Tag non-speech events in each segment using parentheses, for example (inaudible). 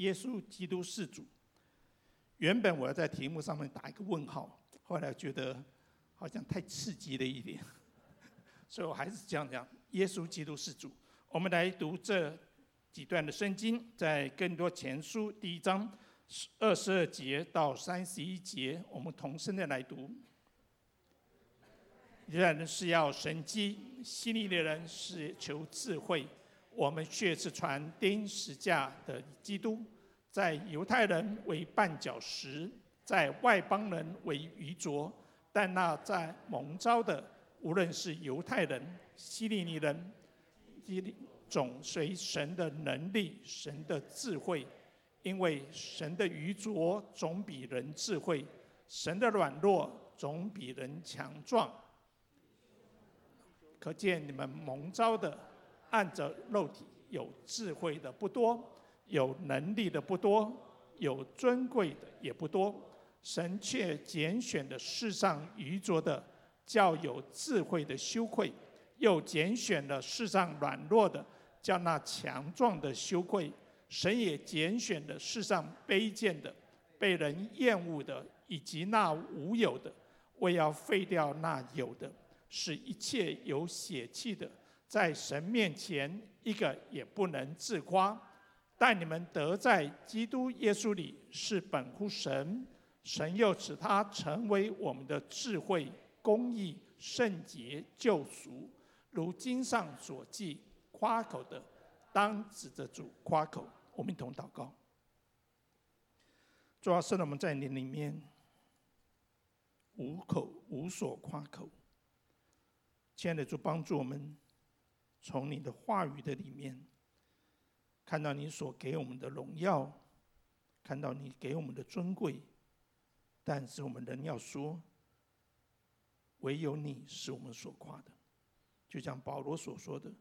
耶稣基督是主。原本我要在题目上面打一个问号，后来觉得好像太刺激了一点，(laughs) 所以我还是这样讲：耶稣基督是主。我们来读这几段的圣经，在更多前书第一章二十二节到三十一节，我们同声的来读。人是要神迹，希利的人是求智慧。我们却是传钉十架的基督，在犹太人为绊脚石，在外邦人为愚拙。但那在蒙召的，无论是犹太人、希利尼人，总随神的能力、神的智慧，因为神的愚拙总比人智慧，神的软弱总比人强壮。可见你们蒙召的，按着肉体有智慧的不多，有能力的不多，有尊贵的也不多。神却拣选的世上愚拙的，叫有智慧的羞愧；又拣选了世上软弱的，叫那强壮的羞愧。神也拣选了世上卑贱的、被人厌恶的，以及那无有的，为要废掉那有的。使一切有血气的，在神面前一个也不能自夸。但你们得在基督耶稣里是本乎神，神又使他成为我们的智慧、公义、圣洁、救赎。如经上所记，夸口的当指着主夸口。我们一同祷告。主要是我们在你里面无口无所夸口。亲爱的主，帮助我们从你的话语的里面看到你所给我们的荣耀，看到你给我们的尊贵。但是我们仍要说，唯有你是我们所夸的。就像保罗所说的，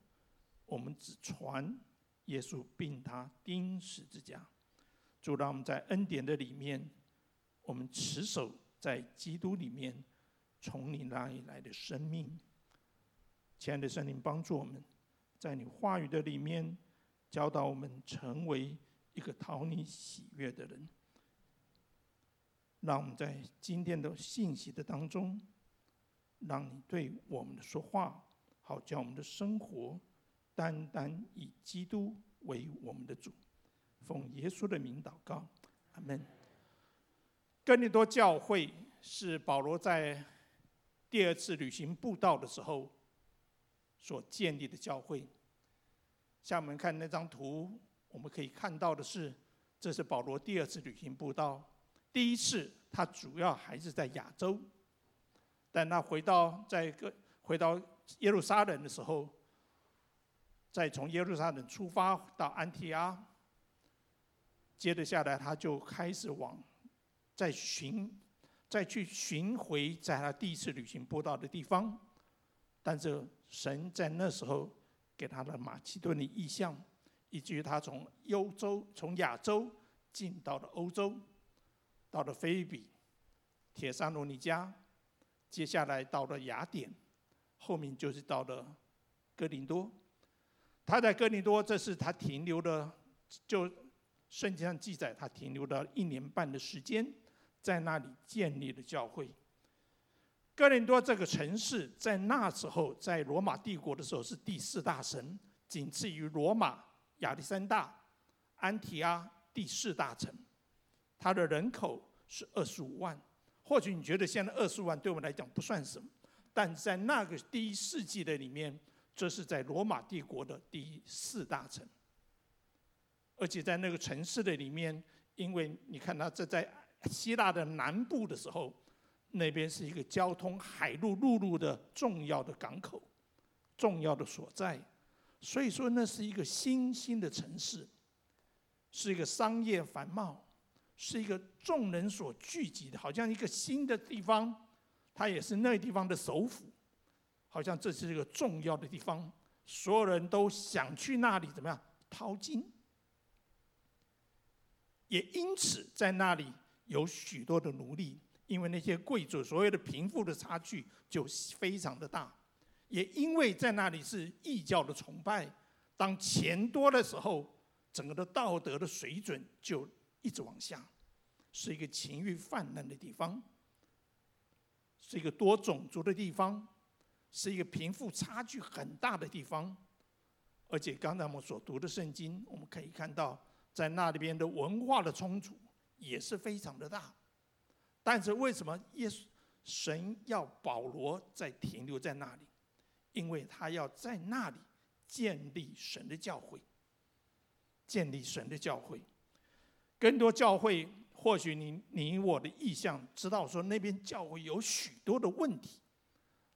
我们只传耶稣并他钉十字架。主，让我们在恩典的里面，我们持守在基督里面，从你那里来的生命。亲爱的圣灵，帮助我们，在你话语的里面教导我们，成为一个讨你喜悦的人。让我们在今天的信息的当中，让你对我们的说话，好叫我们的生活单单以基督为我们的主。奉耶稣的名祷告，阿门。哥林多教会是保罗在第二次旅行布道的时候。所建立的教会，像我们看那张图，我们可以看到的是，这是保罗第二次旅行布道。第一次他主要还是在亚洲，但他回到在个回到耶路撒冷的时候，再从耶路撒冷出发到安提阿，接着下来他就开始往再寻再去寻回在他第一次旅行布道的地方，但是。神在那时候给他的马其顿的意象，以至于他从欧洲、从亚洲进到了欧洲，到了菲比、帖撒罗尼迦，接下来到了雅典，后面就是到了哥林多。他在哥林多，这是他停留的，就圣经上记载，他停留了一年半的时间，在那里建立了教会。哥林多这个城市在那时候，在罗马帝国的时候是第四大城，仅次于罗马、亚历山大、安提阿第四大城。它的人口是二十五万。或许你觉得现在二十五万对我们来讲不算什么，但在那个第一世纪的里面，这是在罗马帝国的第四大城。而且在那个城市的里面，因为你看它这在希腊的南部的时候。那边是一个交通海陆陆路的重要的港口，重要的所在，所以说那是一个新兴的城市，是一个商业繁茂，是一个众人所聚集的，好像一个新的地方，它也是那地方的首府，好像这是一个重要的地方，所有人都想去那里怎么样淘金，也因此在那里有许多的奴隶。因为那些贵族所谓的贫富的差距就非常的大，也因为在那里是异教的崇拜，当钱多的时候，整个的道德的水准就一直往下，是一个情欲泛滥的地方，是一个多种族的地方，是一个贫富差距很大的地方。而且刚才我们所读的圣经，我们可以看到，在那里边的文化的冲突也是非常的大。但是为什么耶稣神要保罗在停留在那里？因为他要在那里建立神的教会，建立神的教会。更多教会，或许你你我的意向知道说那边教会有许多的问题，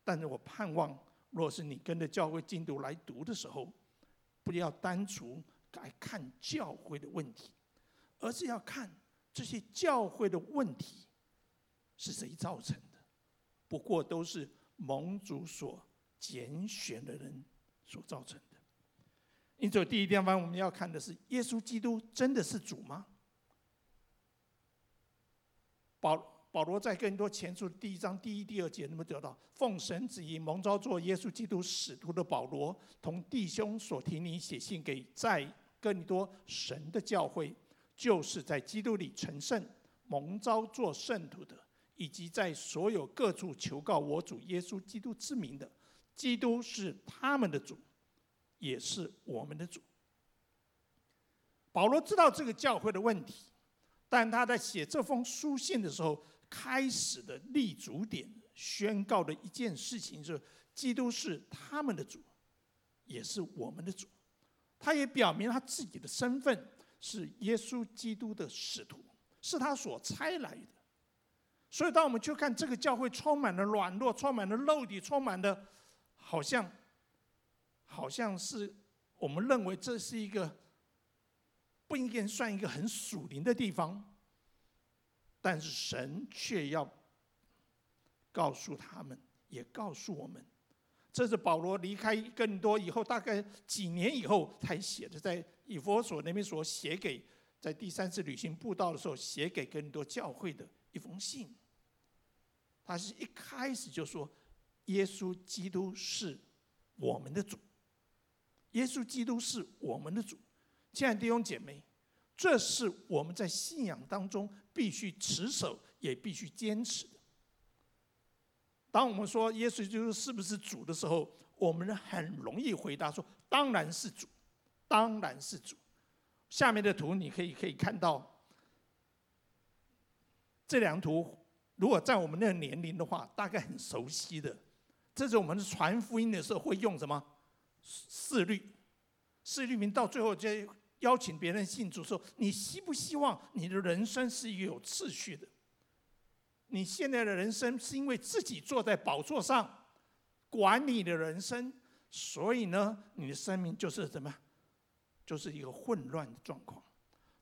但是我盼望，若是你跟着教会进度来读的时候。不要单纯来看教会的问题，而是要看这些教会的问题是谁造成的。不过都是盟主所拣选的人所造成的。因此，第一地方我们要看的是：耶稣基督真的是主吗？保。保罗在更多前书第一章第一、第二节，那么得到奉神旨意蒙召做耶稣基督使徒的保罗，同弟兄所提你写信给在更多神的教会，就是在基督里成圣、蒙召做圣徒的，以及在所有各处求告我主耶稣基督之名的，基督是他们的主，也是我们的主。保罗知道这个教会的问题，但他在写这封书信的时候。开始的立足点，宣告的一件事情是：基督是他们的主，也是我们的主。他也表明他自己的身份是耶稣基督的使徒，是他所差来的。所以，当我们去看这个教会，充满了软弱，充满了肉体，充满了好像，好像是我们认为这是一个不应该算一个很属灵的地方。但是神却要告诉他们，也告诉我们，这是保罗离开更多以后，大概几年以后才写的，在以弗所那边所写给，在第三次旅行布道的时候写给更多教会的一封信。他是一开始就说，耶稣基督是我们的主，耶稣基督是我们的主。亲爱的弟兄姐妹。这是我们在信仰当中必须持守，也必须坚持的。当我们说耶稣基督是不是主的时候，我们很容易回答说：“当然是主，当然是主。”下面的图你可以可以看到，这两图如果在我们那个年龄的话，大概很熟悉的。这是我们传福音的时候会用什么？四律，四律名到最后就。邀请别人信主的时候，你希不希望你的人生是有秩序的？你现在的人生是因为自己坐在宝座上管理的人生，所以呢，你的生命就是怎么？就是一个混乱的状况。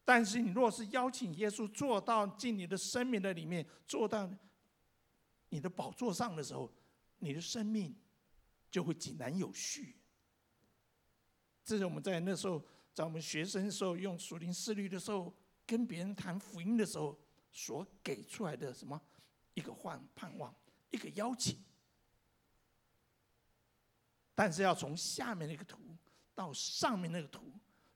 但是你若是邀请耶稣坐到进你的生命的里面，坐到你的宝座上的时候，你的生命就会井然有序。这是我们在那时候。在我们学生时候，用属灵思虑的时候，跟别人谈福音的时候，所给出来的什么一个幻盼望，一个邀请。但是要从下面那个图到上面那个图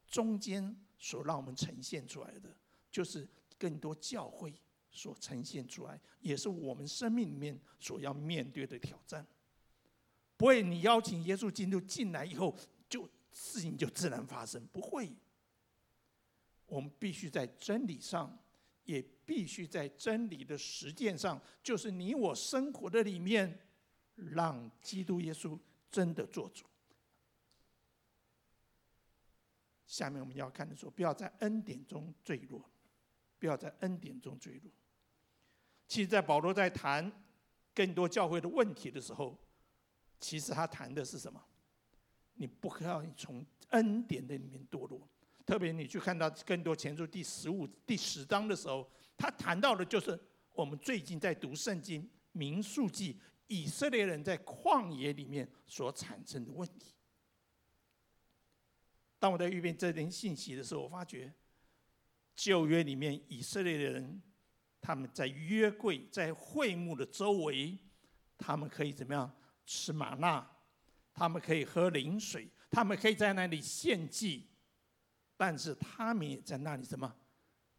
中间所让我们呈现出来的，就是更多教会所呈现出来，也是我们生命里面所要面对的挑战。不会，你邀请耶稣基督进来以后就。事情就自然发生，不会。我们必须在真理上，也必须在真理的实践上，就是你我生活的里面，让基督耶稣真的做主。下面我们要看的说，不要在恩典中坠落，不要在恩典中坠落。其实，在保罗在谈更多教会的问题的时候，其实他谈的是什么？你不可要从恩典的里面堕落，特别你去看到更多前书第十五、第十章的时候，他谈到的就是我们最近在读圣经民数记，以色列人在旷野里面所产生的问题。当我在阅遍这点信息的时候，我发觉旧约里面以色列的人，他们在约柜在会幕的周围，他们可以怎么样吃玛纳？他们可以喝灵水，他们可以在那里献祭，但是他们也在那里什么，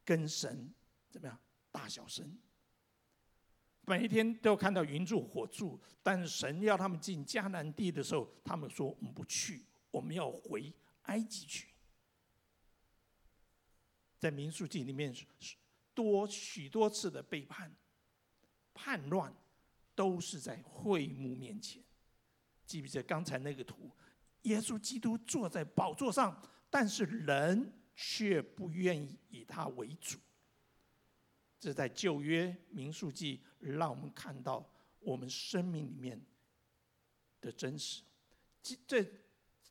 跟神怎么样大小声。每一天都看到云柱火柱，但是神要他们进迦南地的时候，他们说我们不去，我们要回埃及去。在民数记里面，多许多次的背叛、叛乱，都是在会幕面前。记不记得刚才那个图？耶稣基督坐在宝座上，但是人却不愿意以他为主。这在旧约民数记，让我们看到我们生命里面的真实。这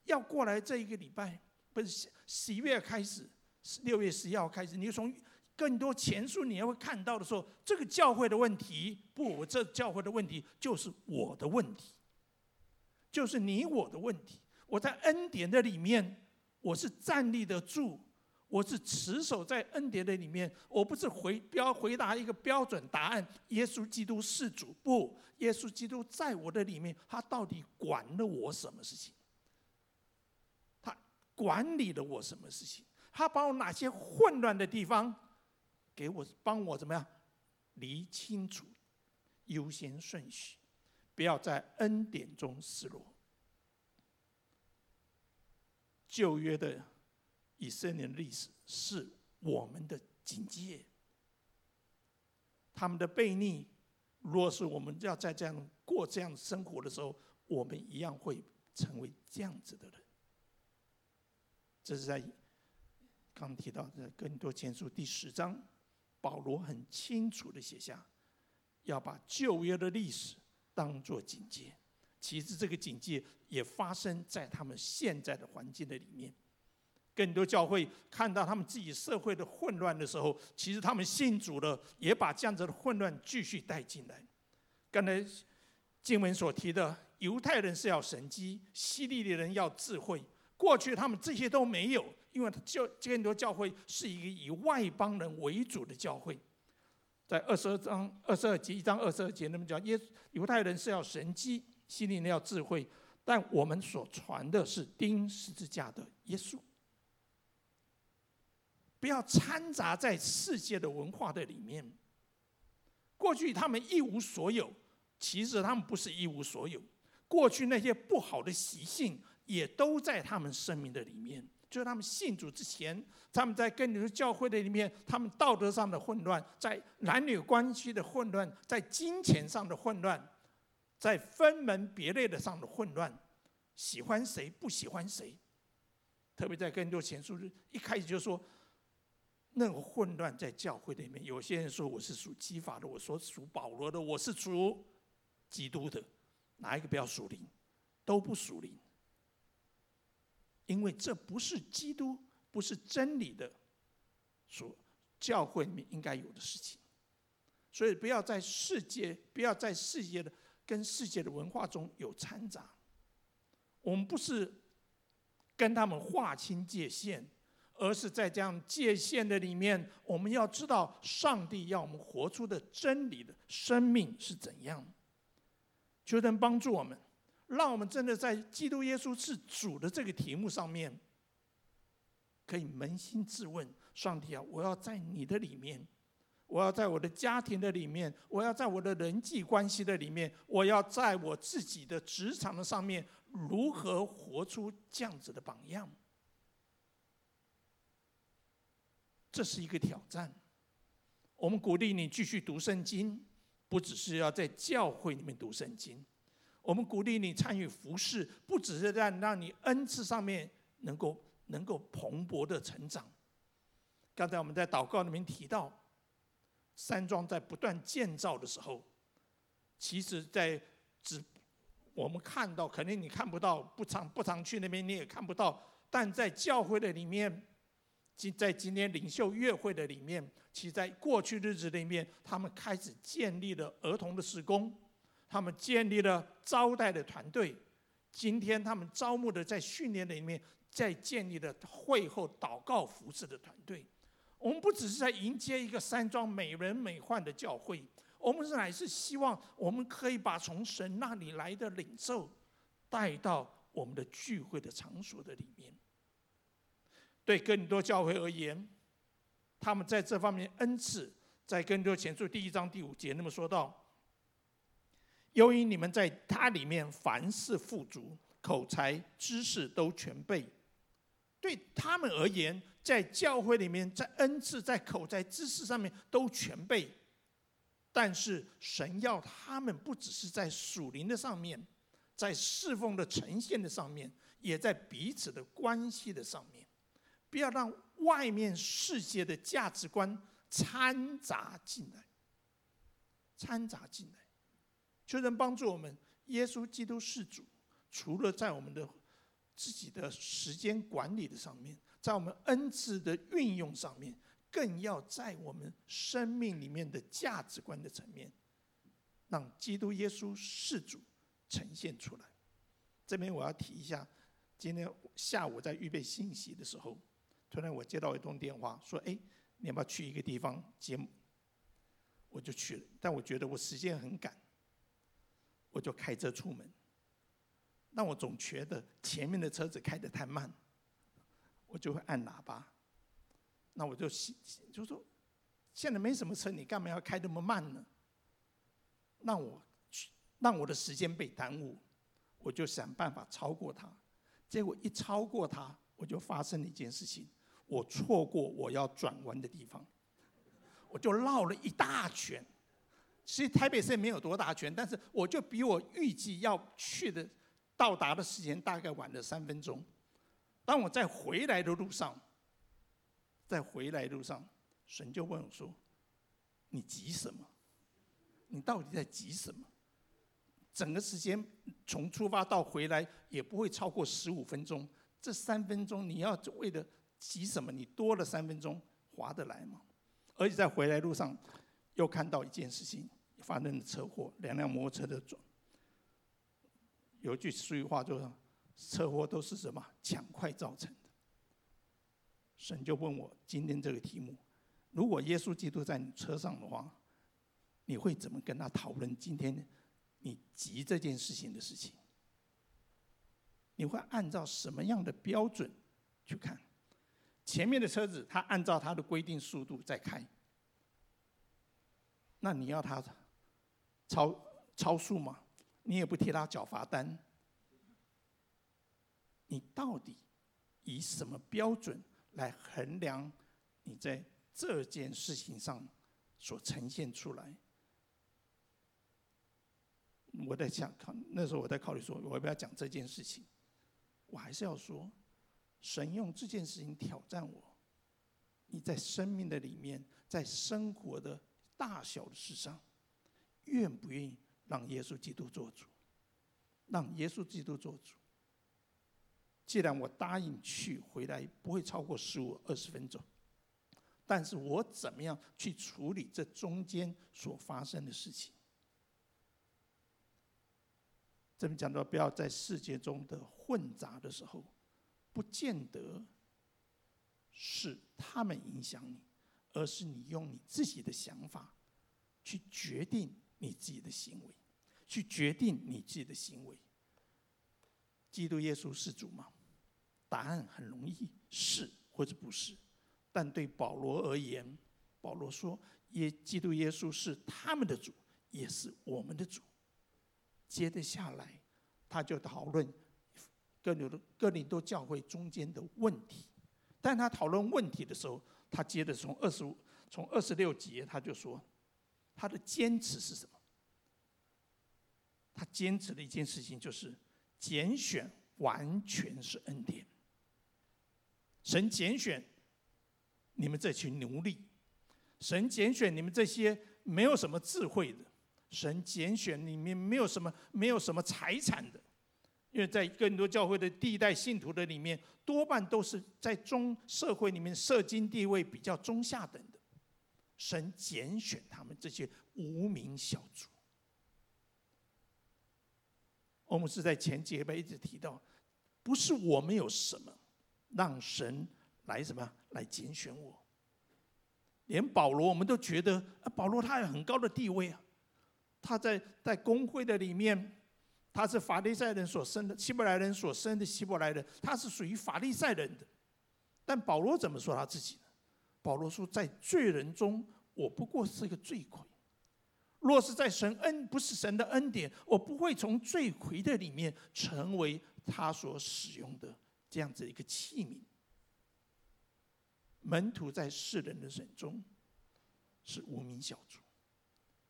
要过来这一个礼拜，不是十一月开始，六月十一号开始，你从更多前书你也会看到的时候，这个教会的问题，不，这教会的问题就是我的问题，就是你我的问题。我在恩典的里面，我是站立得住。我是持守在恩典的里面，我不是回标回答一个标准答案。耶稣基督是主，不，耶稣基督在我的里面，他到底管了我什么事情？管理了我什么事情？他把我哪些混乱的地方，给我帮我怎么样理清楚优先顺序，不要在恩典中失落。旧约的。以色列的历史是我们的警戒，他们的悖逆，若是我们要在这样过这样生活的时候，我们一样会成为这样子的人。这是在刚提到的《哥林多前书》第十章，保罗很清楚的写下，要把旧约的历史当作警戒。其实这个警戒也发生在他们现在的环境的里面。更多教会看到他们自己社会的混乱的时候，其实他们信主了，也把这样子的混乱继续带进来。刚才经文所提的，犹太人是要神机，希利尼人要智慧。过去他们这些都没有，因为教很多教会是一个以外邦人为主的教会。在二十二章二十二节一章二十二节，那么讲耶犹太人是要神迹，希利尼要智慧，但我们所传的是钉十字架的耶稣。不要掺杂在世界的文化的里面。过去他们一无所有，其实他们不是一无所有。过去那些不好的习性也都在他们生命的里面。就是他们信主之前，他们在跟你的教会的里面，他们道德上的混乱，在男女关系的混乱，在金钱上的混乱，在分门别类的上的混乱，喜欢谁不喜欢谁。特别在更多前书一开始就说。那个混乱在教会里面，有些人说我是属基法的，我说属保罗的，我是属基督的，哪一个不要属灵？都不属灵，因为这不是基督，不是真理的，所教会里面应该有的事情。所以不要在世界，不要在世界的跟世界的文化中有掺杂。我们不是跟他们划清界限。而是在这样界限的里面，我们要知道上帝要我们活出的真理的生命是怎样。求神帮助我们，让我们真的在基督耶稣是主的这个题目上面，可以扪心自问：上帝啊，我要在你的里面，我要在我的家庭的里面，我要在我的人际关系的里面，我要在我自己的职场的上面，如何活出这样子的榜样？这是一个挑战。我们鼓励你继续读圣经，不只是要在教会里面读圣经。我们鼓励你参与服事，不只是在让你恩赐上面能够能够蓬勃的成长。刚才我们在祷告里面提到，山庄在不断建造的时候，其实在只我们看到，肯定你看不到，不常不常去那边，你也看不到。但在教会的里面。今在今天领袖月会的里面，其在过去日子里面，他们开始建立了儿童的施工，他们建立了招待的团队。今天他们招募的在训练里面，在建立了会后祷告服饰的团队。我们不只是在迎接一个山庄美轮美奂的教会，我们是乃是希望我们可以把从神那里来的领受带到我们的聚会的场所的里面。对更多教会而言，他们在这方面恩赐，在更多前书第一章第五节那么说到：由于你们在他里面凡事富足，口才知识都全备。对他们而言，在教会里面，在恩赐、在口才、知识上面都全备。但是神要他们不只是在属灵的上面，在侍奉的呈现的上面，也在彼此的关系的上面，不要让外面世界的价值观掺杂进来，掺杂进来，求神帮助我们。耶稣基督是主，除了在我们的自己的时间管理的上面，在我们恩赐的运用上面。更要在我们生命里面的价值观的层面，让基督耶稣是主呈现出来。这边我要提一下，今天下午在预备信息的时候，突然我接到一通电话，说：“哎，你要不要去一个地方节目？”我就去了，但我觉得我时间很赶，我就开车出门。那我总觉得前面的车子开得太慢，我就会按喇叭。那我就就说，现在没什么车，你干嘛要开那么慢呢？让我去，让我的时间被耽误，我就想办法超过他。结果一超过他，我就发生了一件事情，我错过我要转弯的地方，我就绕了一大圈。其实台北市没有多大圈，但是我就比我预计要去的到达的时间大概晚了三分钟。当我在回来的路上。在回来路上，神就问我说：“你急什么？你到底在急什么？整个时间从出发到回来也不会超过十五分钟，这三分钟你要为了急什么？你多了三分钟划得来吗？而且在回来路上又看到一件事情，发生了车祸，两辆摩托车的撞。有一句俗语话就是：车祸都是什么抢快造成的。”神就问我今天这个题目：如果耶稣基督在你车上的话，你会怎么跟他讨论今天你急这件事情的事情？你会按照什么样的标准去看？前面的车子他按照他的规定速度在开，那你要他超超速吗？你也不替他缴罚单，你到底以什么标准？来衡量你在这件事情上所呈现出来。我在想，考那时候我在考虑说，我要不要讲这件事情？我还是要说，神用这件事情挑战我。你在生命的里面，在生活的大小的事上，愿不愿意让耶稣基督做主？让耶稣基督做主。既然我答应去回来不会超过十五二十分钟，但是我怎么样去处理这中间所发生的事情？这边讲到不要在世界中的混杂的时候，不见得是他们影响你，而是你用你自己的想法去决定你自己的行为，去决定你自己的行为。基督耶稣是主吗？答案很容易，是或者不是。但对保罗而言，保罗说：“耶，基督耶稣是他们的主，也是我们的主。”接着下来，他就讨论哥林多哥林多教会中间的问题。但他讨论问题的时候，他接着从二十五、从二十六节，他就说：“他的坚持是什么？他坚持的一件事情就是拣选完全是恩典。”神拣选你们这群奴隶，神拣选你们这些没有什么智慧的，神拣选里面没有什么没有什么财产的，因为在更多教会的第一代信徒的里面，多半都是在中社会里面社经地位比较中下等，神拣选他们这些无名小卒。我们是在前几个礼拜一直提到，不是我们有什么。让神来什么来拣选我？连保罗我们都觉得啊，保罗他有很高的地位啊，他在在公会的里面，他是法利赛人所生的，希伯来人所生的希伯来人，他是属于法利赛人的。但保罗怎么说他自己呢？保罗说，在罪人中，我不过是一个罪魁。若是在神恩，不是神的恩典，我不会从罪魁的里面成为他所使用的这样子一个器皿。门徒在世人的眼中是无名小卒，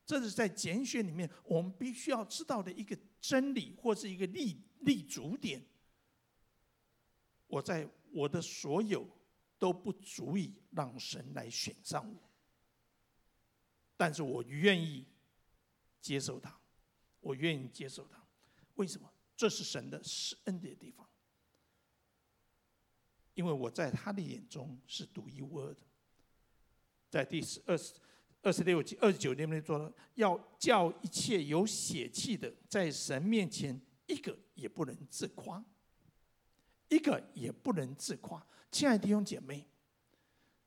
这是在简选里面我们必须要知道的一个真理，或是一个立立足点。我在我的所有都不足以让神来选上我，但是我愿意。接受他，我愿意接受他。为什么？这是神的施恩的地方。因为我在他的眼中是独一无二的。在第十二十二十六节二十九节里面说了，要叫一切有血气的，在神面前一个也不能自夸，一个也不能自夸。亲爱的弟兄姐妹，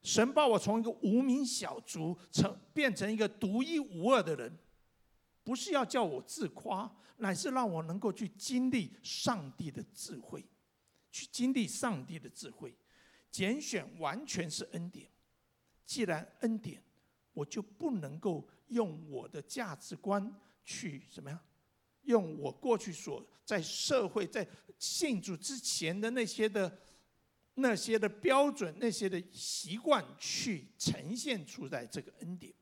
神把我从一个无名小卒成变成一个独一无二的人。不是要叫我自夸，乃是让我能够去经历上帝的智慧，去经历上帝的智慧。拣选完全是恩典，既然恩典，我就不能够用我的价值观去什么呀？用我过去所在社会在信主之前的那些的那些的标准、那些的习惯去呈现出来这个恩典。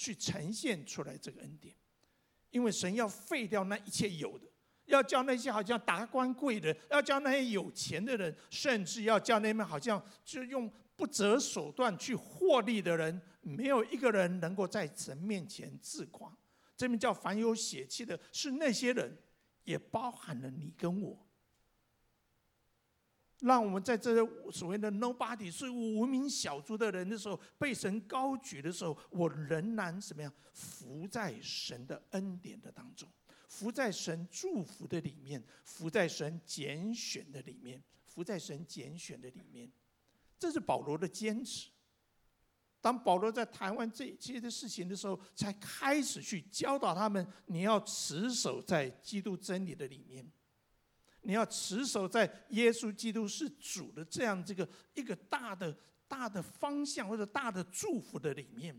去呈现出来这个恩典，因为神要废掉那一切有的，要叫那些好像达官贵人，要叫那些有钱的人，甚至要叫那们好像就用不择手段去获利的人，没有一个人能够在神面前自夸。这边叫凡有血气的，是那些人，也包含了你跟我。让我们在这所谓的 nobody 是无名小卒的人的时候，被神高举的时候，我仍然怎么样？伏在神的恩典的当中，伏在神祝福的里面，伏在神拣选的里面，伏在神拣选的里面。这是保罗的坚持。当保罗在谈完这一切的事情的时候，才开始去教导他们：你要持守在基督真理的里面。你要持守在耶稣基督是主的这样这个一个大的大的方向或者大的祝福的里面。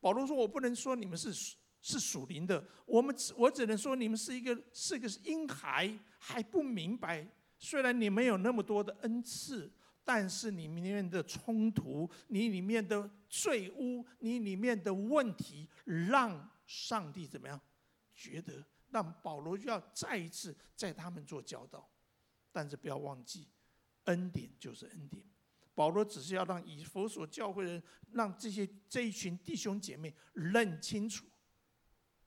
保罗说：“我不能说你们是是属灵的，我们只我只能说你们是一个是个婴孩，还不明白。虽然你们有那么多的恩赐，但是你里面的冲突，你里面的罪污，你里面的问题，让上帝怎么样觉得？”让保罗就要再一次在他们做教导，但是不要忘记，恩典就是恩典。保罗只是要让以弗所教会的人，让这些这一群弟兄姐妹认清楚，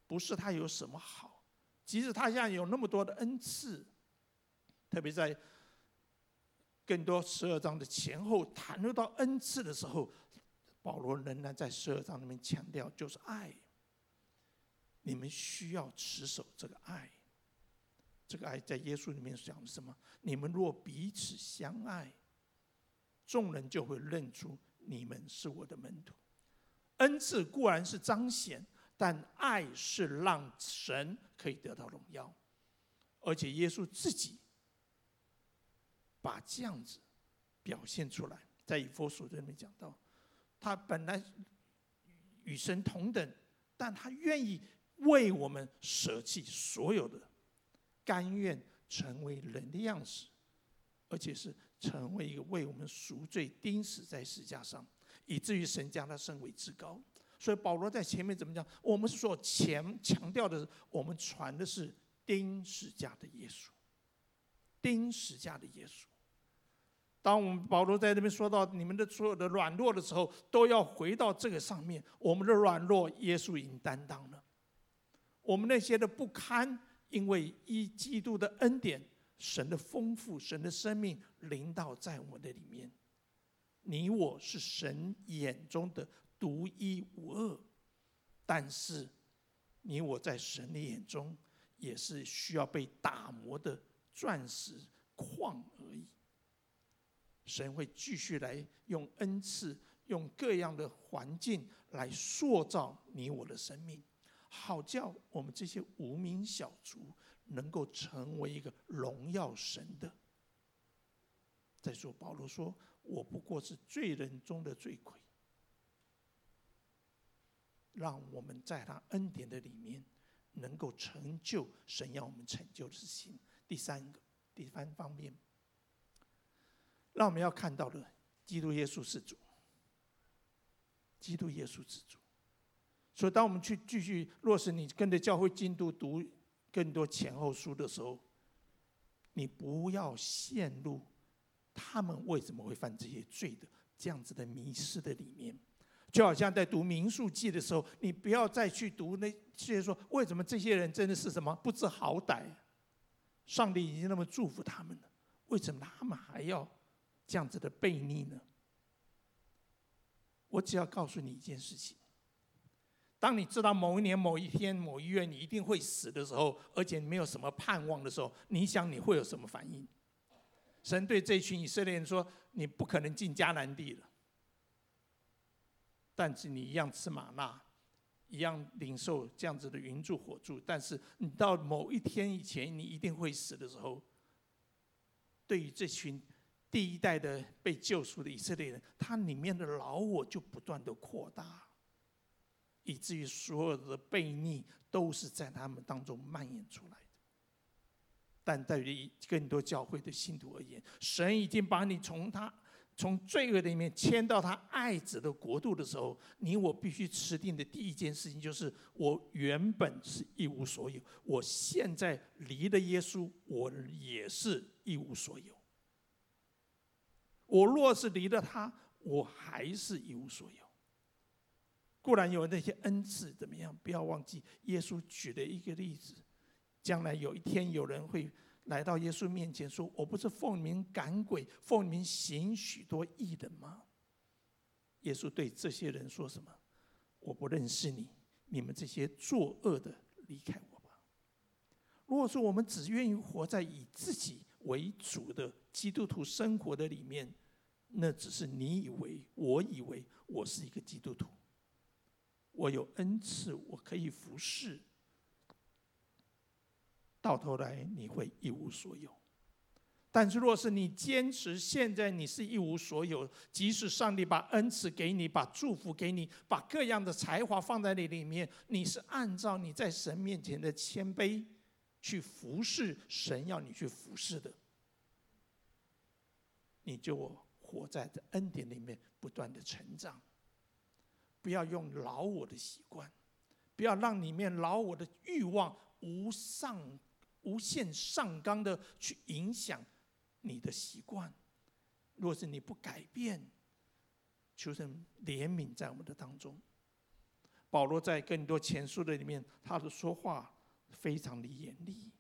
不是他有什么好，即使他现在有那么多的恩赐，特别在更多十二章的前后谈论到恩赐的时候，保罗仍然在十二章里面强调，就是爱。你们需要持守这个爱，这个爱在耶稣里面讲的什么？你们若彼此相爱，众人就会认出你们是我的门徒。恩赐固然是彰显，但爱是让神可以得到荣耀，而且耶稣自己把这样子表现出来，在以弗所这里面讲到，他本来与神同等，但他愿意。为我们舍弃所有的，甘愿成为人的样式，而且是成为一个为我们赎罪钉死在十架上，以至于神将他升为至高。所以保罗在前面怎么讲？我们所强强调的是，我们传的是钉十架的耶稣，钉十架的耶稣。当我们保罗在这边说到你们的所有的软弱的时候，都要回到这个上面。我们的软弱，耶稣已经担当了。我们那些的不堪，因为一基督的恩典，神的丰富，神的生命临到在我的里面。你我是神眼中的独一无二，但是你我在神的眼中也是需要被打磨的钻石矿而已。神会继续来用恩赐，用各样的环境来塑造你我的生命。好叫我们这些无名小卒能够成为一个荣耀神的，再说，保罗说：“我不过是罪人中的罪魁。”让我们在他恩典的里面，能够成就神要我们成就的事情。第三个，第三方面，让我们要看到的，基督耶稣是主，基督耶稣是主。所以，当我们去继续落实，你跟着教会进度读更多前后书的时候，你不要陷入他们为什么会犯这些罪的这样子的迷失的里面。就好像在读民数记的时候，你不要再去读那些说为什么这些人真的是什么不知好歹，上帝已经那么祝福他们了，为什么他们还要这样子的悖逆呢？我只要告诉你一件事情：当你知道某一年某一天某一月你一定会死的时候，而且没有什么盼望的时候，你想你会有什么反应？神对这群以色列人说：“你不可能进迦南地了。”但是你一样吃玛纳，一样领受这样子的云柱火柱。但是你到某一天以前，你一定会死的时候，对于这群第一代的被救赎的以色列人，他里面的老我就不断的扩大，以至于所有的悖逆都是在他们当中蔓延出来的。但对于更多教会的信徒而言，神已经把你从他。从罪恶的里面迁到他爱子的国度的时候，你我必须持定的第一件事情就是：我原本是一无所有，我现在离了耶稣，我也是一无所有。我若是离了他，我还是一无所有。固然有那些恩赐怎么样？不要忘记耶稣举了一个例子：将来有一天有人会。来到耶稣面前说：“我不是奉命赶鬼，奉命行许多异能吗？”耶稣对这些人说什么？“我不认识你，你们这些作恶的，离开我吧。”如果说我们只愿意活在以自己为主的基督徒生活的里面，那只是你以为，我以为我是一个基督徒，我有恩赐，我可以服侍。到头来你会一无所有，但是若是你坚持现在你是一无所有，即使上帝把恩赐给你，把祝福给你，把各样的才华放在你里面，你是按照你在神面前的谦卑去服侍神要你去服侍的，你就活在这恩典里面不断的成长。不要用老我的习惯，不要让里面老我的欲望无上。无限上纲的去影响你的习惯，若是你不改变，求神怜悯在我们的当中。保罗在更多前书的里面，他的说话非常的严厉，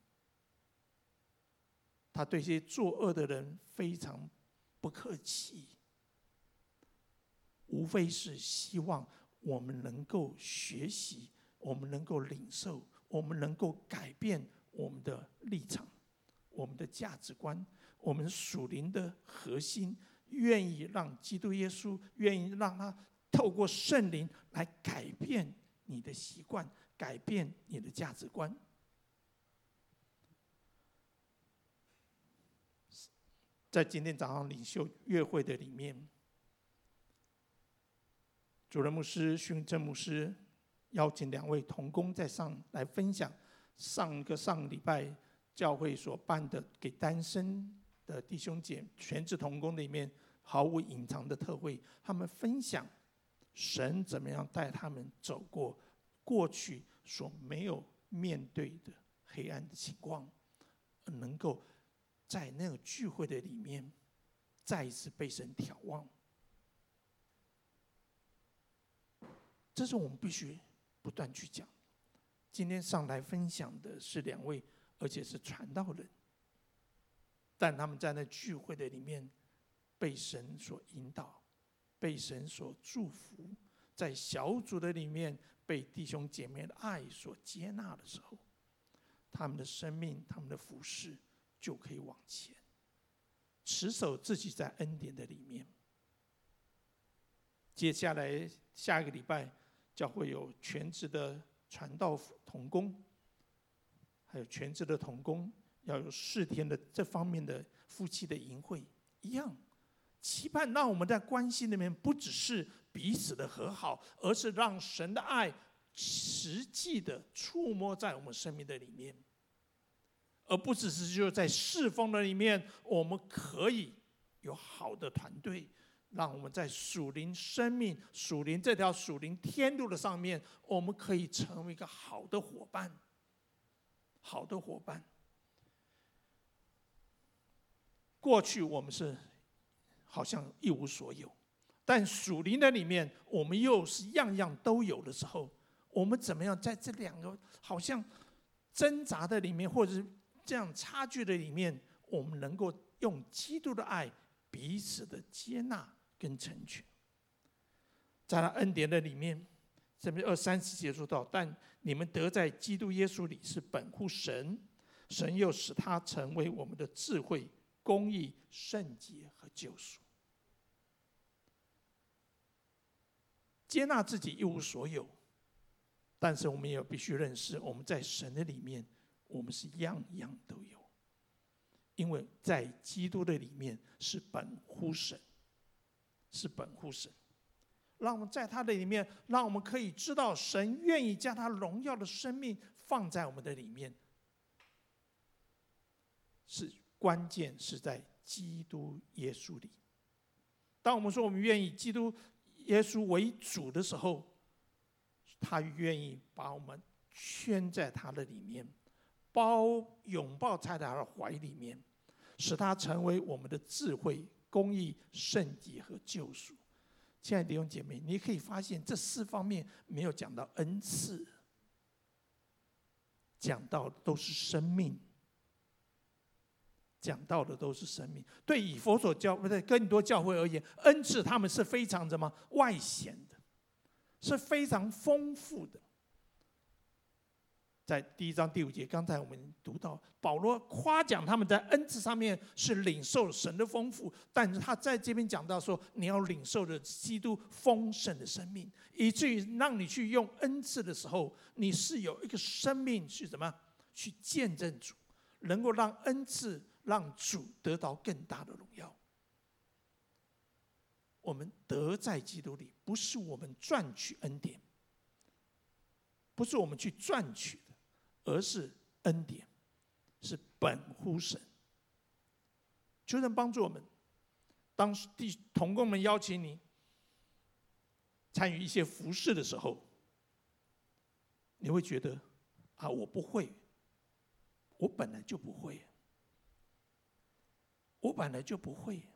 他对一些作恶的人非常不客气，无非是希望我们能够学习，我们能够领受，我们能够改变。我们的立场，我们的价值观，我们属灵的核心，愿意让基督耶稣，愿意让他透过圣灵来改变你的习惯，改变你的价值观。在今天早上领袖月会的里面，主任牧师、训正牧师邀请两位同工在上来分享。上个上礼拜教会所办的给单身的弟兄姐全职同工里面毫无隐藏的特会，他们分享神怎么样带他们走过过去所没有面对的黑暗的情况，能够在那个聚会的里面再一次被神眺望。这是我们必须不断去讲。今天上来分享的是两位，而且是传道人，但他们在那聚会的里面被神所引导，被神所祝福，在小组的里面被弟兄姐妹的爱所接纳的时候，他们的生命、他们的服饰就可以往前，持守自己在恩典的里面。接下来下一个礼拜，将会有全职的。传道同工，还有全职的同工，要有四天的这方面的夫妻的营会，一样，期盼让我们在关系里面不只是彼此的和好，而是让神的爱实际的触摸在我们生命的里面，而不只是就在侍奉的里面，我们可以有好的团队，让我们在属灵生命、属灵这条属灵天路的上面，我们可以成为一个好的伙伴，好的伙伴。过去我们是好像一无所有，但属灵的里面，我们又是样样都有的时候，我们怎么样在这两个好像挣扎的里面，或者是这样差距的里面，我们能够用基督的爱彼此的接纳跟成全，在他恩典的里面，这边二三十节说到，但你们得在基督耶稣里是本乎神，神又使他成为我们的智慧。公义、圣洁和救赎，接纳自己一无所有，但是我们也必须认识，我们在神的里面，我们是样样都有，因为在基督的里面是本乎神，是本乎神，让我们在他的里面，让我们可以知道神愿意将他荣耀的生命放在我们的里面，是。关键是在基督耶稣里。当我们说我们愿意基督耶稣为主的时候，他愿意把我们圈在他的里面，包拥抱在他的怀里面，使他成为我们的智慧、公义、圣洁和救赎。亲爱的弟兄姐妹，你可以发现这四方面没有讲到恩赐，讲到的都是生命。讲到的都是生命。对以佛所教不对，更多教会而言，恩赐他们是非常什么外显的，是非常丰富的。在第一章第五节，刚才我们读到保罗夸奖他们在恩赐上面是领受神的丰富，但是他在这边讲到说，你要领受的基督丰盛的生命，以至于让你去用恩赐的时候，你是有一个生命去什么去见证主，能够让恩赐。让主得到更大的荣耀。我们得在基督里，不是我们赚取恩典，不是我们去赚取的，而是恩典，是本乎神。求神帮助我们。当弟同工们邀请你参与一些服事的时候，你会觉得啊，我不会，我本来就不会。我本来就不会。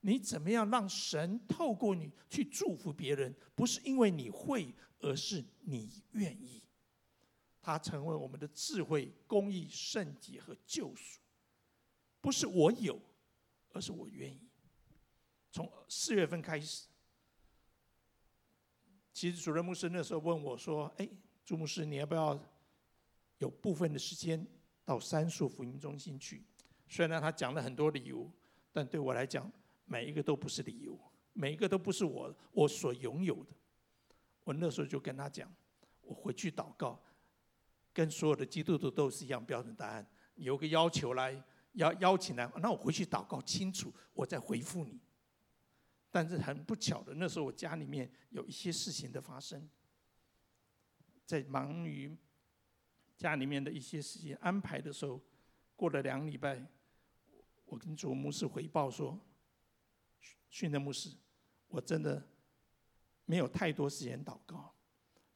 你怎么样让神透过你去祝福别人？不是因为你会，而是你愿意。他成为我们的智慧、公义、圣洁和救赎。不是我有，而是我愿意。从四月份开始，其实主任牧师那时候问我说：“哎，朱牧师，你要不要有部分的时间到三树福音中心去？”虽然他讲了很多理由，但对我来讲，每一个都不是理由，每一个都不是我我所拥有的。我那时候就跟他讲，我回去祷告，跟所有的基督徒都是一样标准答案。有个要求来邀邀请来，那我回去祷告清楚，我再回复你。但是很不巧的，那时候我家里面有一些事情的发生，在忙于家里面的一些事情安排的时候，过了两礼拜。我跟主牧师回报说：“训的牧师，我真的没有太多时间祷告，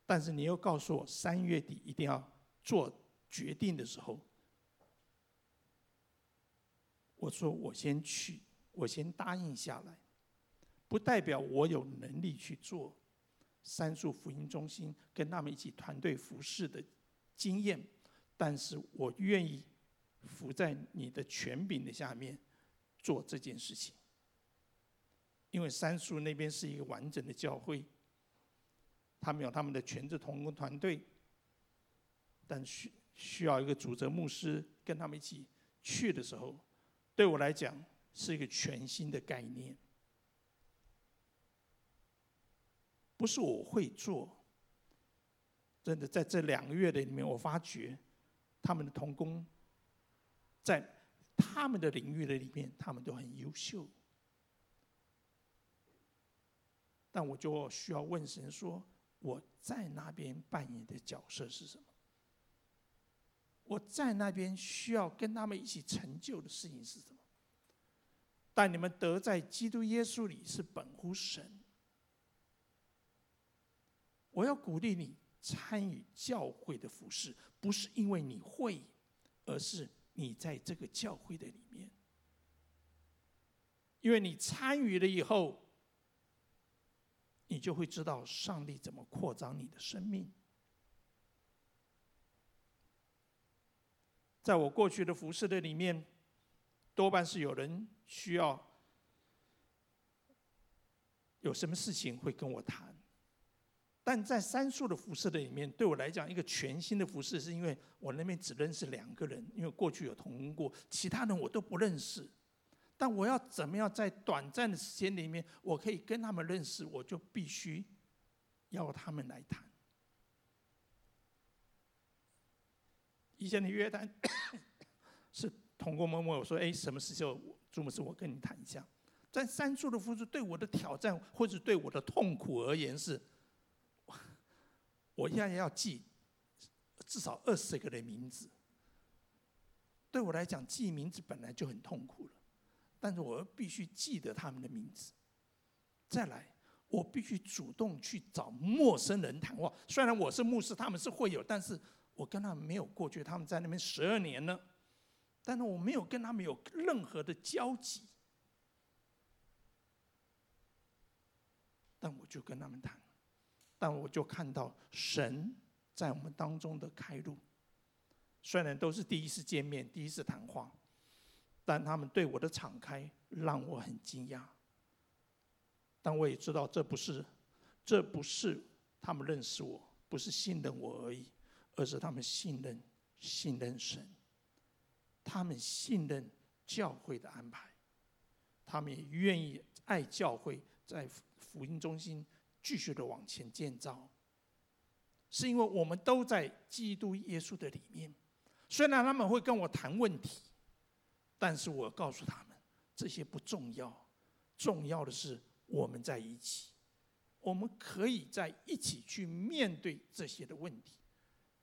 但是你又告诉我三月底一定要做决定的时候，我说我先去，我先答应下来，不代表我有能力去做三树福音中心跟他们一起团队服侍的经验，但是我愿意。”服在你的权柄的下面做这件事情，因为三树那边是一个完整的教会，他们有他们的全职同工团队，但需需要一个主责牧师跟他们一起去的时候，对我来讲是一个全新的概念，不是我会做，真的在这两个月的里面，我发觉他们的童工。在他们的领域的里面，他们都很优秀。但我就需要问神说：我在那边扮演的角色是什么？我在那边需要跟他们一起成就的事情是什么？但你们得在基督耶稣里是本乎神。我要鼓励你参与教会的服事，不是因为你会，而是你在这个教会的里面，因为你参与了以后，你就会知道上帝怎么扩张你的生命。在我过去的服饰的里面，多半是有人需要有什么事情会跟我谈。但在三树的服饰的里面，对我来讲，一个全新的服饰，是因为我那边只认识两个人，因为过去有同过，其他人我都不认识。但我要怎么样在短暂的时间里面，我可以跟他们认识，我就必须要他们来谈。以前的约谈 (coughs) 是通过某某我说：“哎，什么时候朱牧师，我跟你谈一下。”在三处的付出对我的挑战，或者对我的痛苦而言是。(laughs) 我现在要记至少二十个人名字，对我来讲记名字本来就很痛苦了，但是我必须记得他们的名字。再来，我必须主动去找陌生人谈话。虽然我是牧师，他们是会友，但是我跟他们没有过去。他们在那边十二年了，但是我没有跟他们有任何的交集，但我就跟他们谈。但我就看到神在我们当中的开路，虽然都是第一次见面、第一次谈话，但他们对我的敞开让我很惊讶。但我也知道这不是，这不是他们认识我，不是信任我而已，而是他们信任、信任神，他们信任教会的安排，他们也愿意爱教会，在福音中心。继续的往前建造，是因为我们都在基督耶稣的里面。虽然他们会跟我谈问题，但是我告诉他们，这些不重要，重要的是我们在一起，我们可以在一起去面对这些的问题。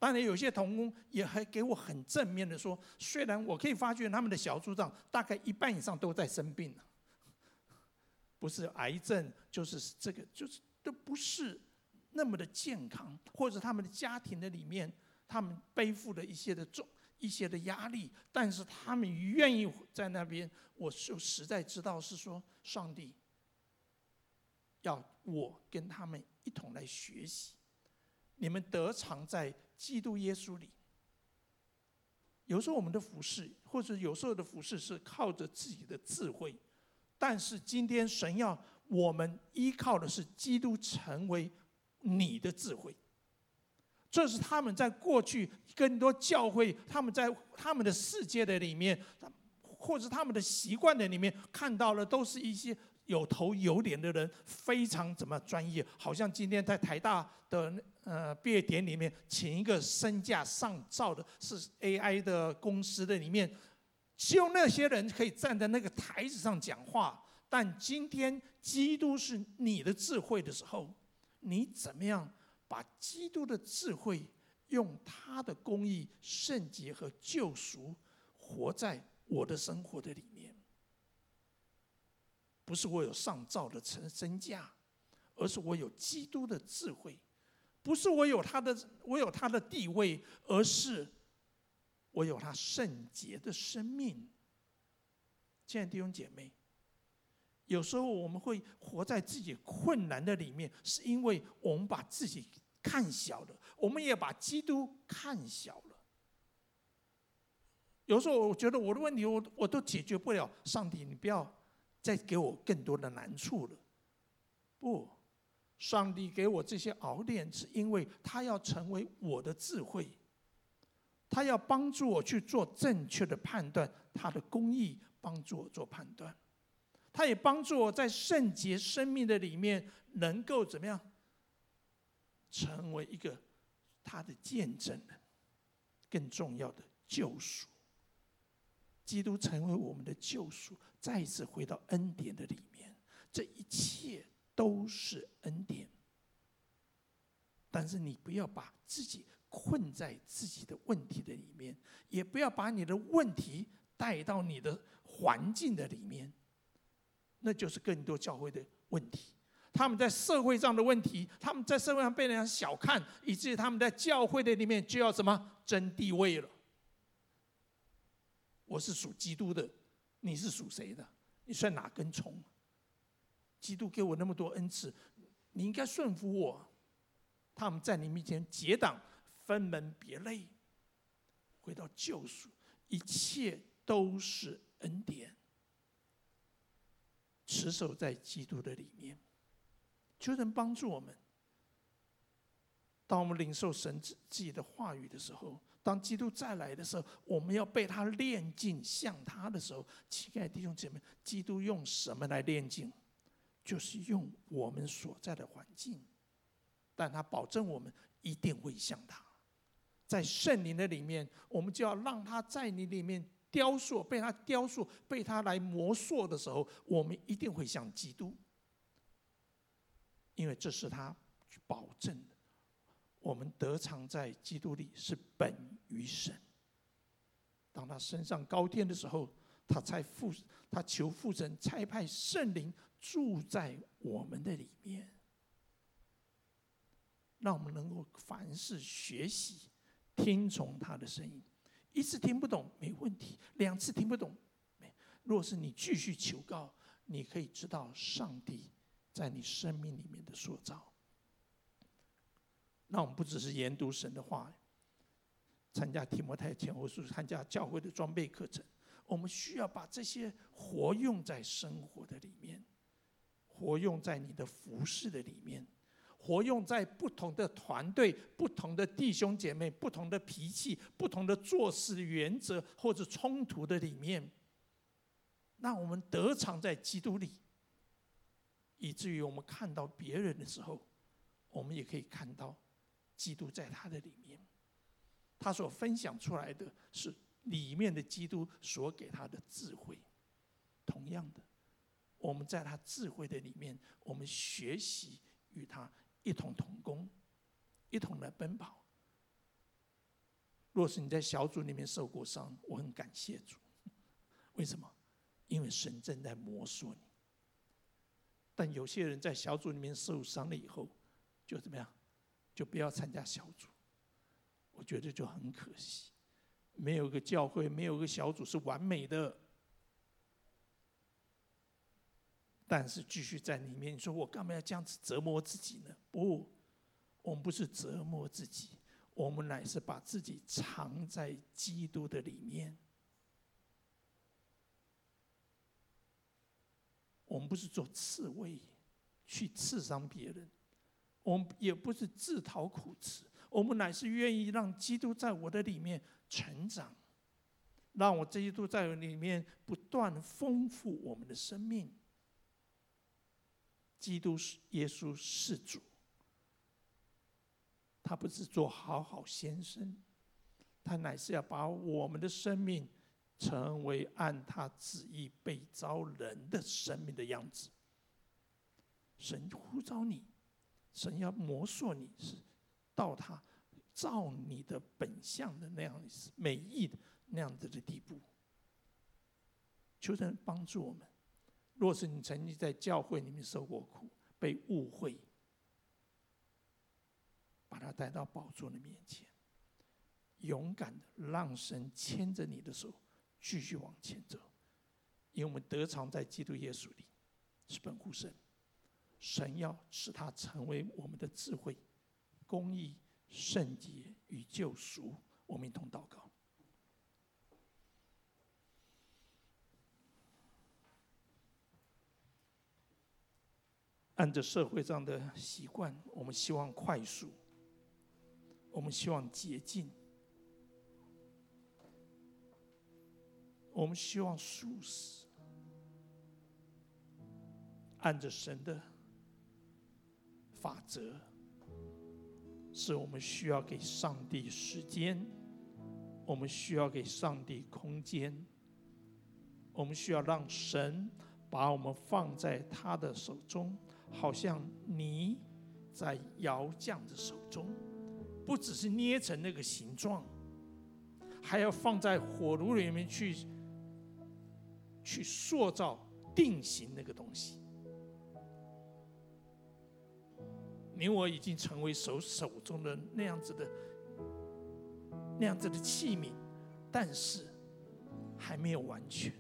当然，有些同工也还给我很正面的说，虽然我可以发觉他们的小组长大概一半以上都在生病，不是癌症，就是这个，就是。都不是那么的健康，或者他们的家庭的里面，他们背负了一些的重、一些的压力，但是他们愿意在那边，我就实在知道是说，上帝要我跟他们一同来学习。你们得偿在基督耶稣里。有时候我们的服侍，或者有时候的服侍是靠着自己的智慧，但是今天神要。我们依靠的是基督成为你的智慧，这是他们在过去更多教会，他们在他们的世界的里面，或者他们的习惯的里面看到了，都是一些有头有脸的人，非常怎么专业，好像今天在台大的呃毕业典礼里面，请一个身价上兆的是 AI 的公司的里面，只有那些人可以站在那个台子上讲话。但今天基督是你的智慧的时候，你怎么样把基督的智慧用他的公义、圣洁和救赎活在我的生活的里面？不是我有上造的成身价，而是我有基督的智慧；不是我有他的我有他的地位，而是我有他圣洁的生命。亲爱的弟兄姐妹。有时候我们会活在自己困难的里面，是因为我们把自己看小了，我们也把基督看小了。有时候我觉得我的问题我我都解决不了，上帝，你不要再给我更多的难处了。不，上帝给我这些熬炼，是因为他要成为我的智慧，他要帮助我去做正确的判断，他的公义帮助我做判断。他也帮助我在圣洁生命的里面，能够怎么样，成为一个他的见证人，更重要的救赎。基督成为我们的救赎，再次回到恩典的里面，这一切都是恩典。但是你不要把自己困在自己的问题的里面，也不要把你的问题带到你的环境的里面，那就是更多教会的问题。他们在社会上的问题，他们在社会上被人家小看，以至于他们在教会的里面就要什么争地位了。我是属基督的，你是属谁的？你算哪根葱？基督给我那么多恩赐，你应该顺服我。他们在你面前结党，分门别类，回到救赎，一切都是恩典，持守在基督的里面。求神帮助我们。当我们领受神自己的话语的时候，当基督再来的时候，我们要被他炼净，像他的时候，亲爱的弟兄姐妹，基督用什么来炼净？就是用我们所在的环境，但他保证我们一定会像他。在圣灵的里面，我们就要让他在你里面雕塑，被他雕塑，被他来磨塑的时候，我们一定会像基督。因为这是他保证，我们得偿在基督里是本于神。当他升上高天的时候，他才父，他求父神差派圣灵住在我们的里面，让我们能够凡事学习听从他的声音。一次听不懂没问题，两次听不懂。若是你继续求告，你可以知道上帝。在你生命里面的塑造，那我们不只是研读神的话，参加提摩太前后书，参加教会的装备课程，我们需要把这些活用在生活的里面，活用在你的服饰的里面，活用在不同的团队、不同的弟兄姐妹、不同的脾气、不同的做事原则或者冲突的里面，让我们得偿在基督里。以至于我们看到别人的时候，我们也可以看到基督在他的里面。他所分享出来的是里面的基督所给他的智慧。同样的，我们在他智慧的里面，我们学习与他一同同工，一同来奔跑。若是你在小组里面受过伤，我很感谢主。为什么？因为神正在磨塑你。但有些人在小组里面受伤了以后，就怎么样？就不要参加小组。我觉得就很可惜，没有个教会，没有个小组是完美的。但是继续在里面，你说我干嘛要这样子折磨自己呢？不，我们不是折磨自己，我们乃是把自己藏在基督的里面。我们不是做刺猬，去刺伤别人；我们也不是自讨苦吃。我们乃是愿意让基督在我的里面成长，让我基督在里面不断丰富我们的生命。基督是耶稣是主，他不是做好好先生，他乃是要把我们的生命。成为按他旨意被招人的生命的样子。神呼召你，神要磨塑你，是到他造你的本相的那样美意的那样子的地步。求神帮助我们。若是你曾经在教会里面受过苦，被误会，把他带到宝座的面前，勇敢的让神牵着你的手。继续往前走，因为我们得藏在基督耶稣里，是本乎神。神要使他成为我们的智慧、公义、圣洁与救赎。我们一同祷告。按着社会上的习惯，我们希望快速，我们希望捷径。我们希望速死，按着神的法则，是我们需要给上帝时间，我们需要给上帝空间，我们需要让神把我们放在他的手中，好像泥在窑匠的手中，不只是捏成那个形状，还要放在火炉里面去，去塑造、定型那个东西。你我已经成为手手中的那样子的那样子的器皿，但是还没有完全，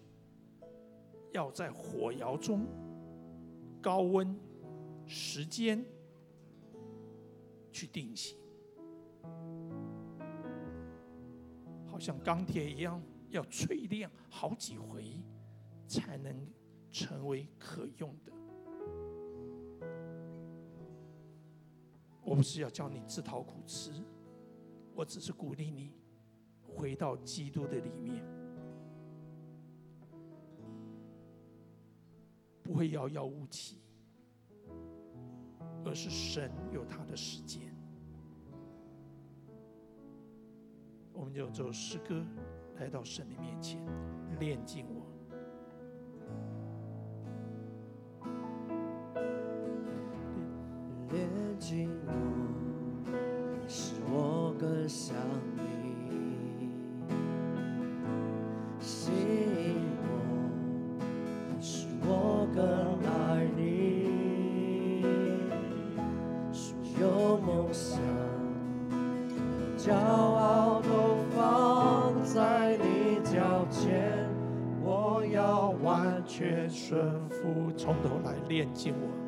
要在火窑中高温时间去定型，好像钢铁一样，要淬炼好几回，才能成为可用的。我不是要叫你自讨苦吃，我只是鼓励你回到基督的里面，不会遥遥无期，而是神有他的时间。我们就走诗歌来到神的面前，炼净我。寂寞，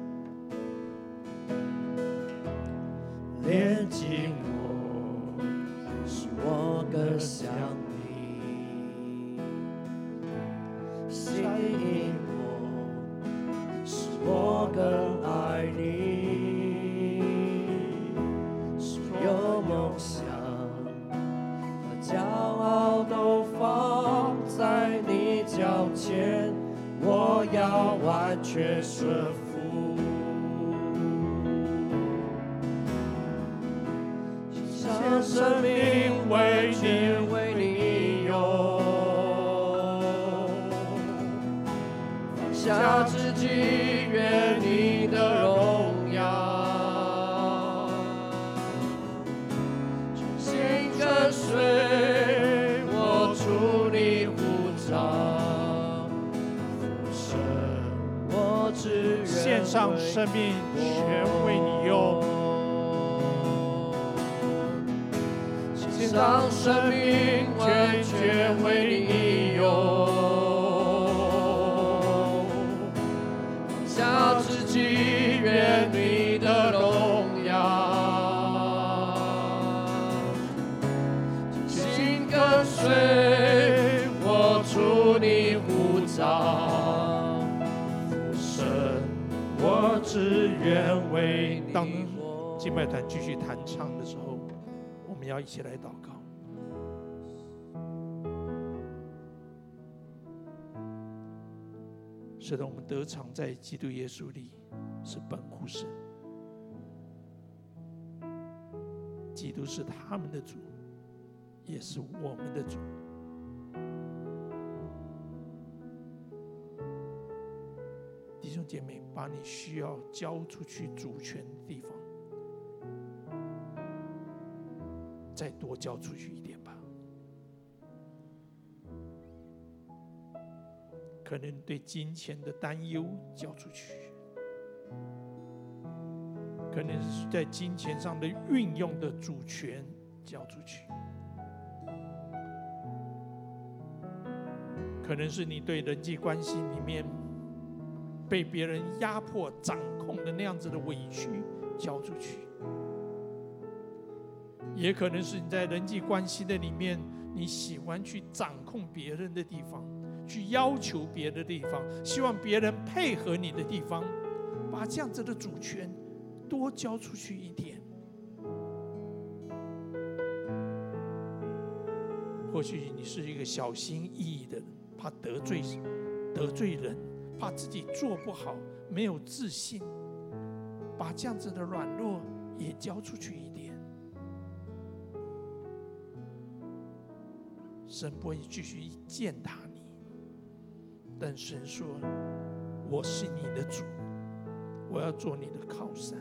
生命，全为你用。献上生命，完全为你但继续弹唱的时候，我们要一起来祷告。使得我们得偿在基督耶稣里，是本乎神。基督是他们的主，也是我们的主。弟兄姐妹，把你需要交出去主权的地方，再多交出去一点吧。可能对金钱的担忧交出去，可能是在金钱上的运用的主权交出去，可能是你对人际关系里面。被别人压迫、掌控的那样子的委屈交出去，也可能是你在人际关系的里面，你喜欢去掌控别人的地方，去要求别的地方，希望别人配合你的地方，把这样子的主权多交出去一点。或许你是一个小心翼翼的人，怕得罪得罪人。怕自己做不好，没有自信，把这样子的软弱也交出去一点，神不会继续践踏你，但神说：“我是你的主，我要做你的靠山。”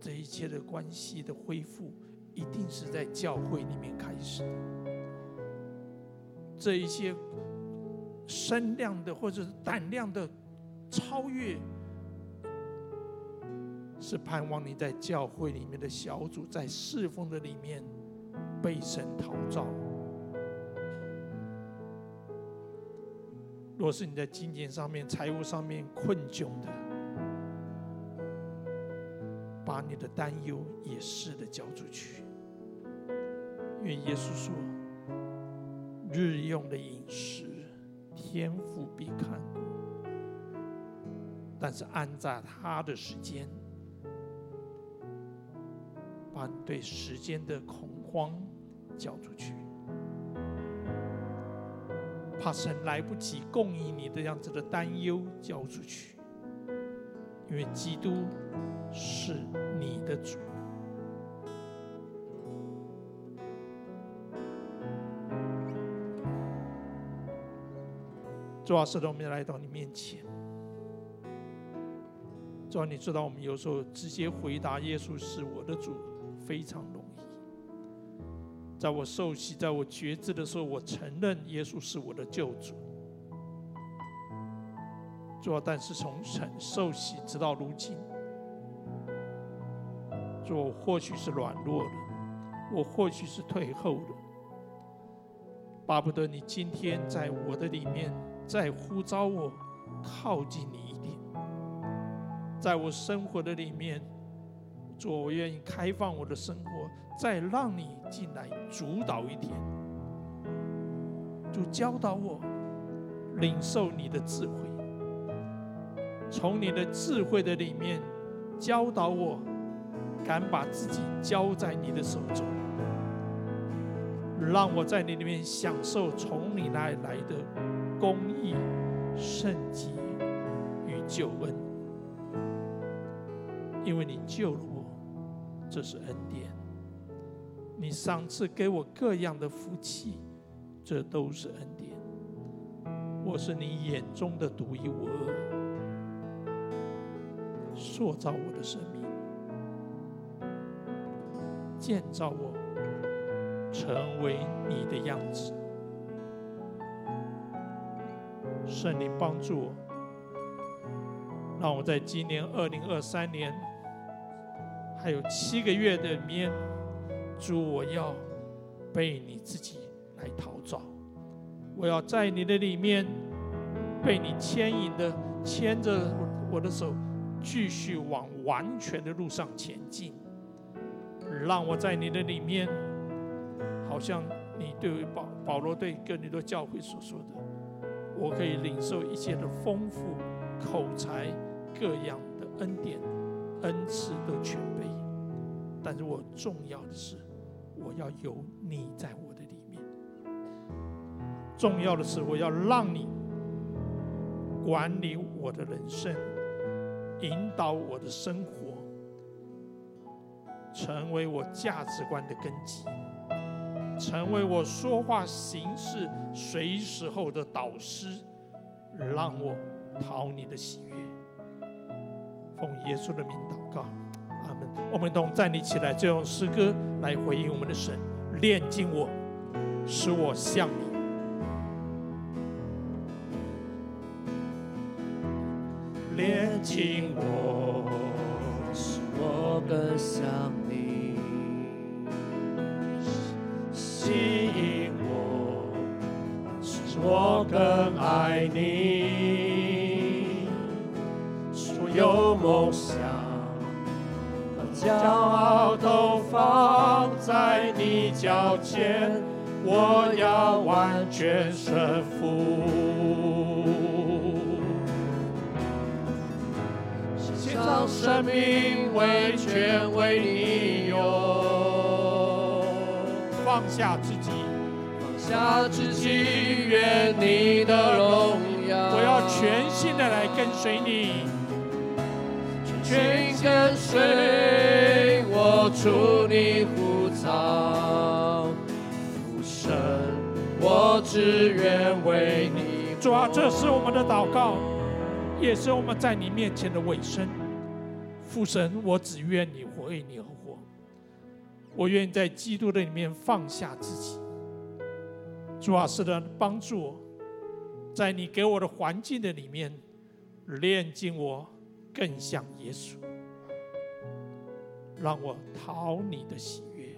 这一切的关系的恢复，一定是在教会里面开始的。这一些身量的或者是胆量的超越。是盼望你在教会里面的小组，在侍奉的里面被神陶造。若是你在金钱上面、财务上面困窘的，把你的担忧也试着交出去。因为耶稣说：“日用的饮食，天父必看；但是按在他的时间。”把对时间的恐慌交出去，怕神来不及供应你的样子的担忧交出去，因为基督是你的主。主啊，是的，我们来到你面前。主啊，你知道我们有时候直接回答耶稣是我的主。非常容易，在我受洗、在我觉知的时候，我承认耶稣是我的救主。主啊，但是从承受洗直到如今，主，我或许是软弱的，我或许是退后的，巴不得你今天在我的里面再呼召我靠近你一点，在我生活的里面。主，我愿意开放我的生活，再让你进来主导一点。主教导我领受你的智慧，从你的智慧的里面教导我，敢把自己交在你的手中，让我在你里面享受从你那里来的公义、圣洁与救恩，因为你救了我。这是恩典，你赏赐给我各样的福气，这都是恩典。我是你眼中的独一无二，塑造我的生命，建造我成为你的样子。圣灵帮助我，让我在今年二零二三年。还有七个月的里面，主，我要被你自己来陶造，我要在你的里面被你牵引的牵着我的手，继续往完全的路上前进。让我在你的里面，好像你对保保罗对哥林多教会所说的，我可以领受一切的丰富口才各样的恩典。恩赐都全备，但是我重要的是，我要有你在我的里面。重要的是，我要让你管理我的人生，引导我的生活，成为我价值观的根基，成为我说话行事随时候的导师，让我讨你的喜悦。奉耶稣的名祷告，阿门。我们同站立起来，就用诗歌来回应我们的神，炼净我，使我像你。炼净我，使我更像你。吸引我，使我更爱你。有梦想和骄傲都放在你脚前，我要完全顺服。献上生命为全为你用，放下自己，放下自己，愿你的荣耀。我要全心的来跟随你。全跟随我出你呼召，父神，我只愿为你。主啊，这是我们的祷告，也是我们在你面前的尾声。父神，我只愿你为你而活，我愿意在基督的里面放下自己。主啊，是的，帮助我，在你给我的环境的里面，炼净我更像耶稣。让我讨你的喜悦，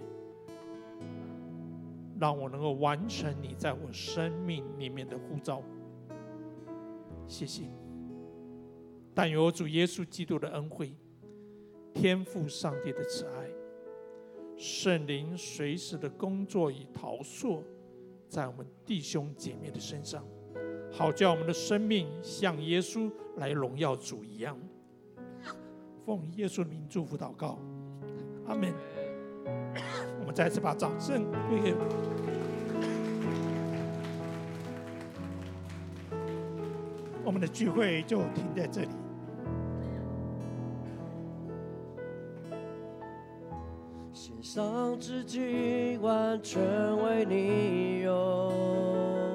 让我能够完成你在我生命里面的呼召。谢谢，但有主耶稣基督的恩惠、天赋上帝的慈爱、圣灵随时的工作与陶塑在我们弟兄姐妹的身上，好叫我们的生命像耶稣来荣耀主一样。奉耶稣名祝福祷告。阿门。我们再次把掌声归给。我们的聚会就停在这里。献上自己，完全为你用。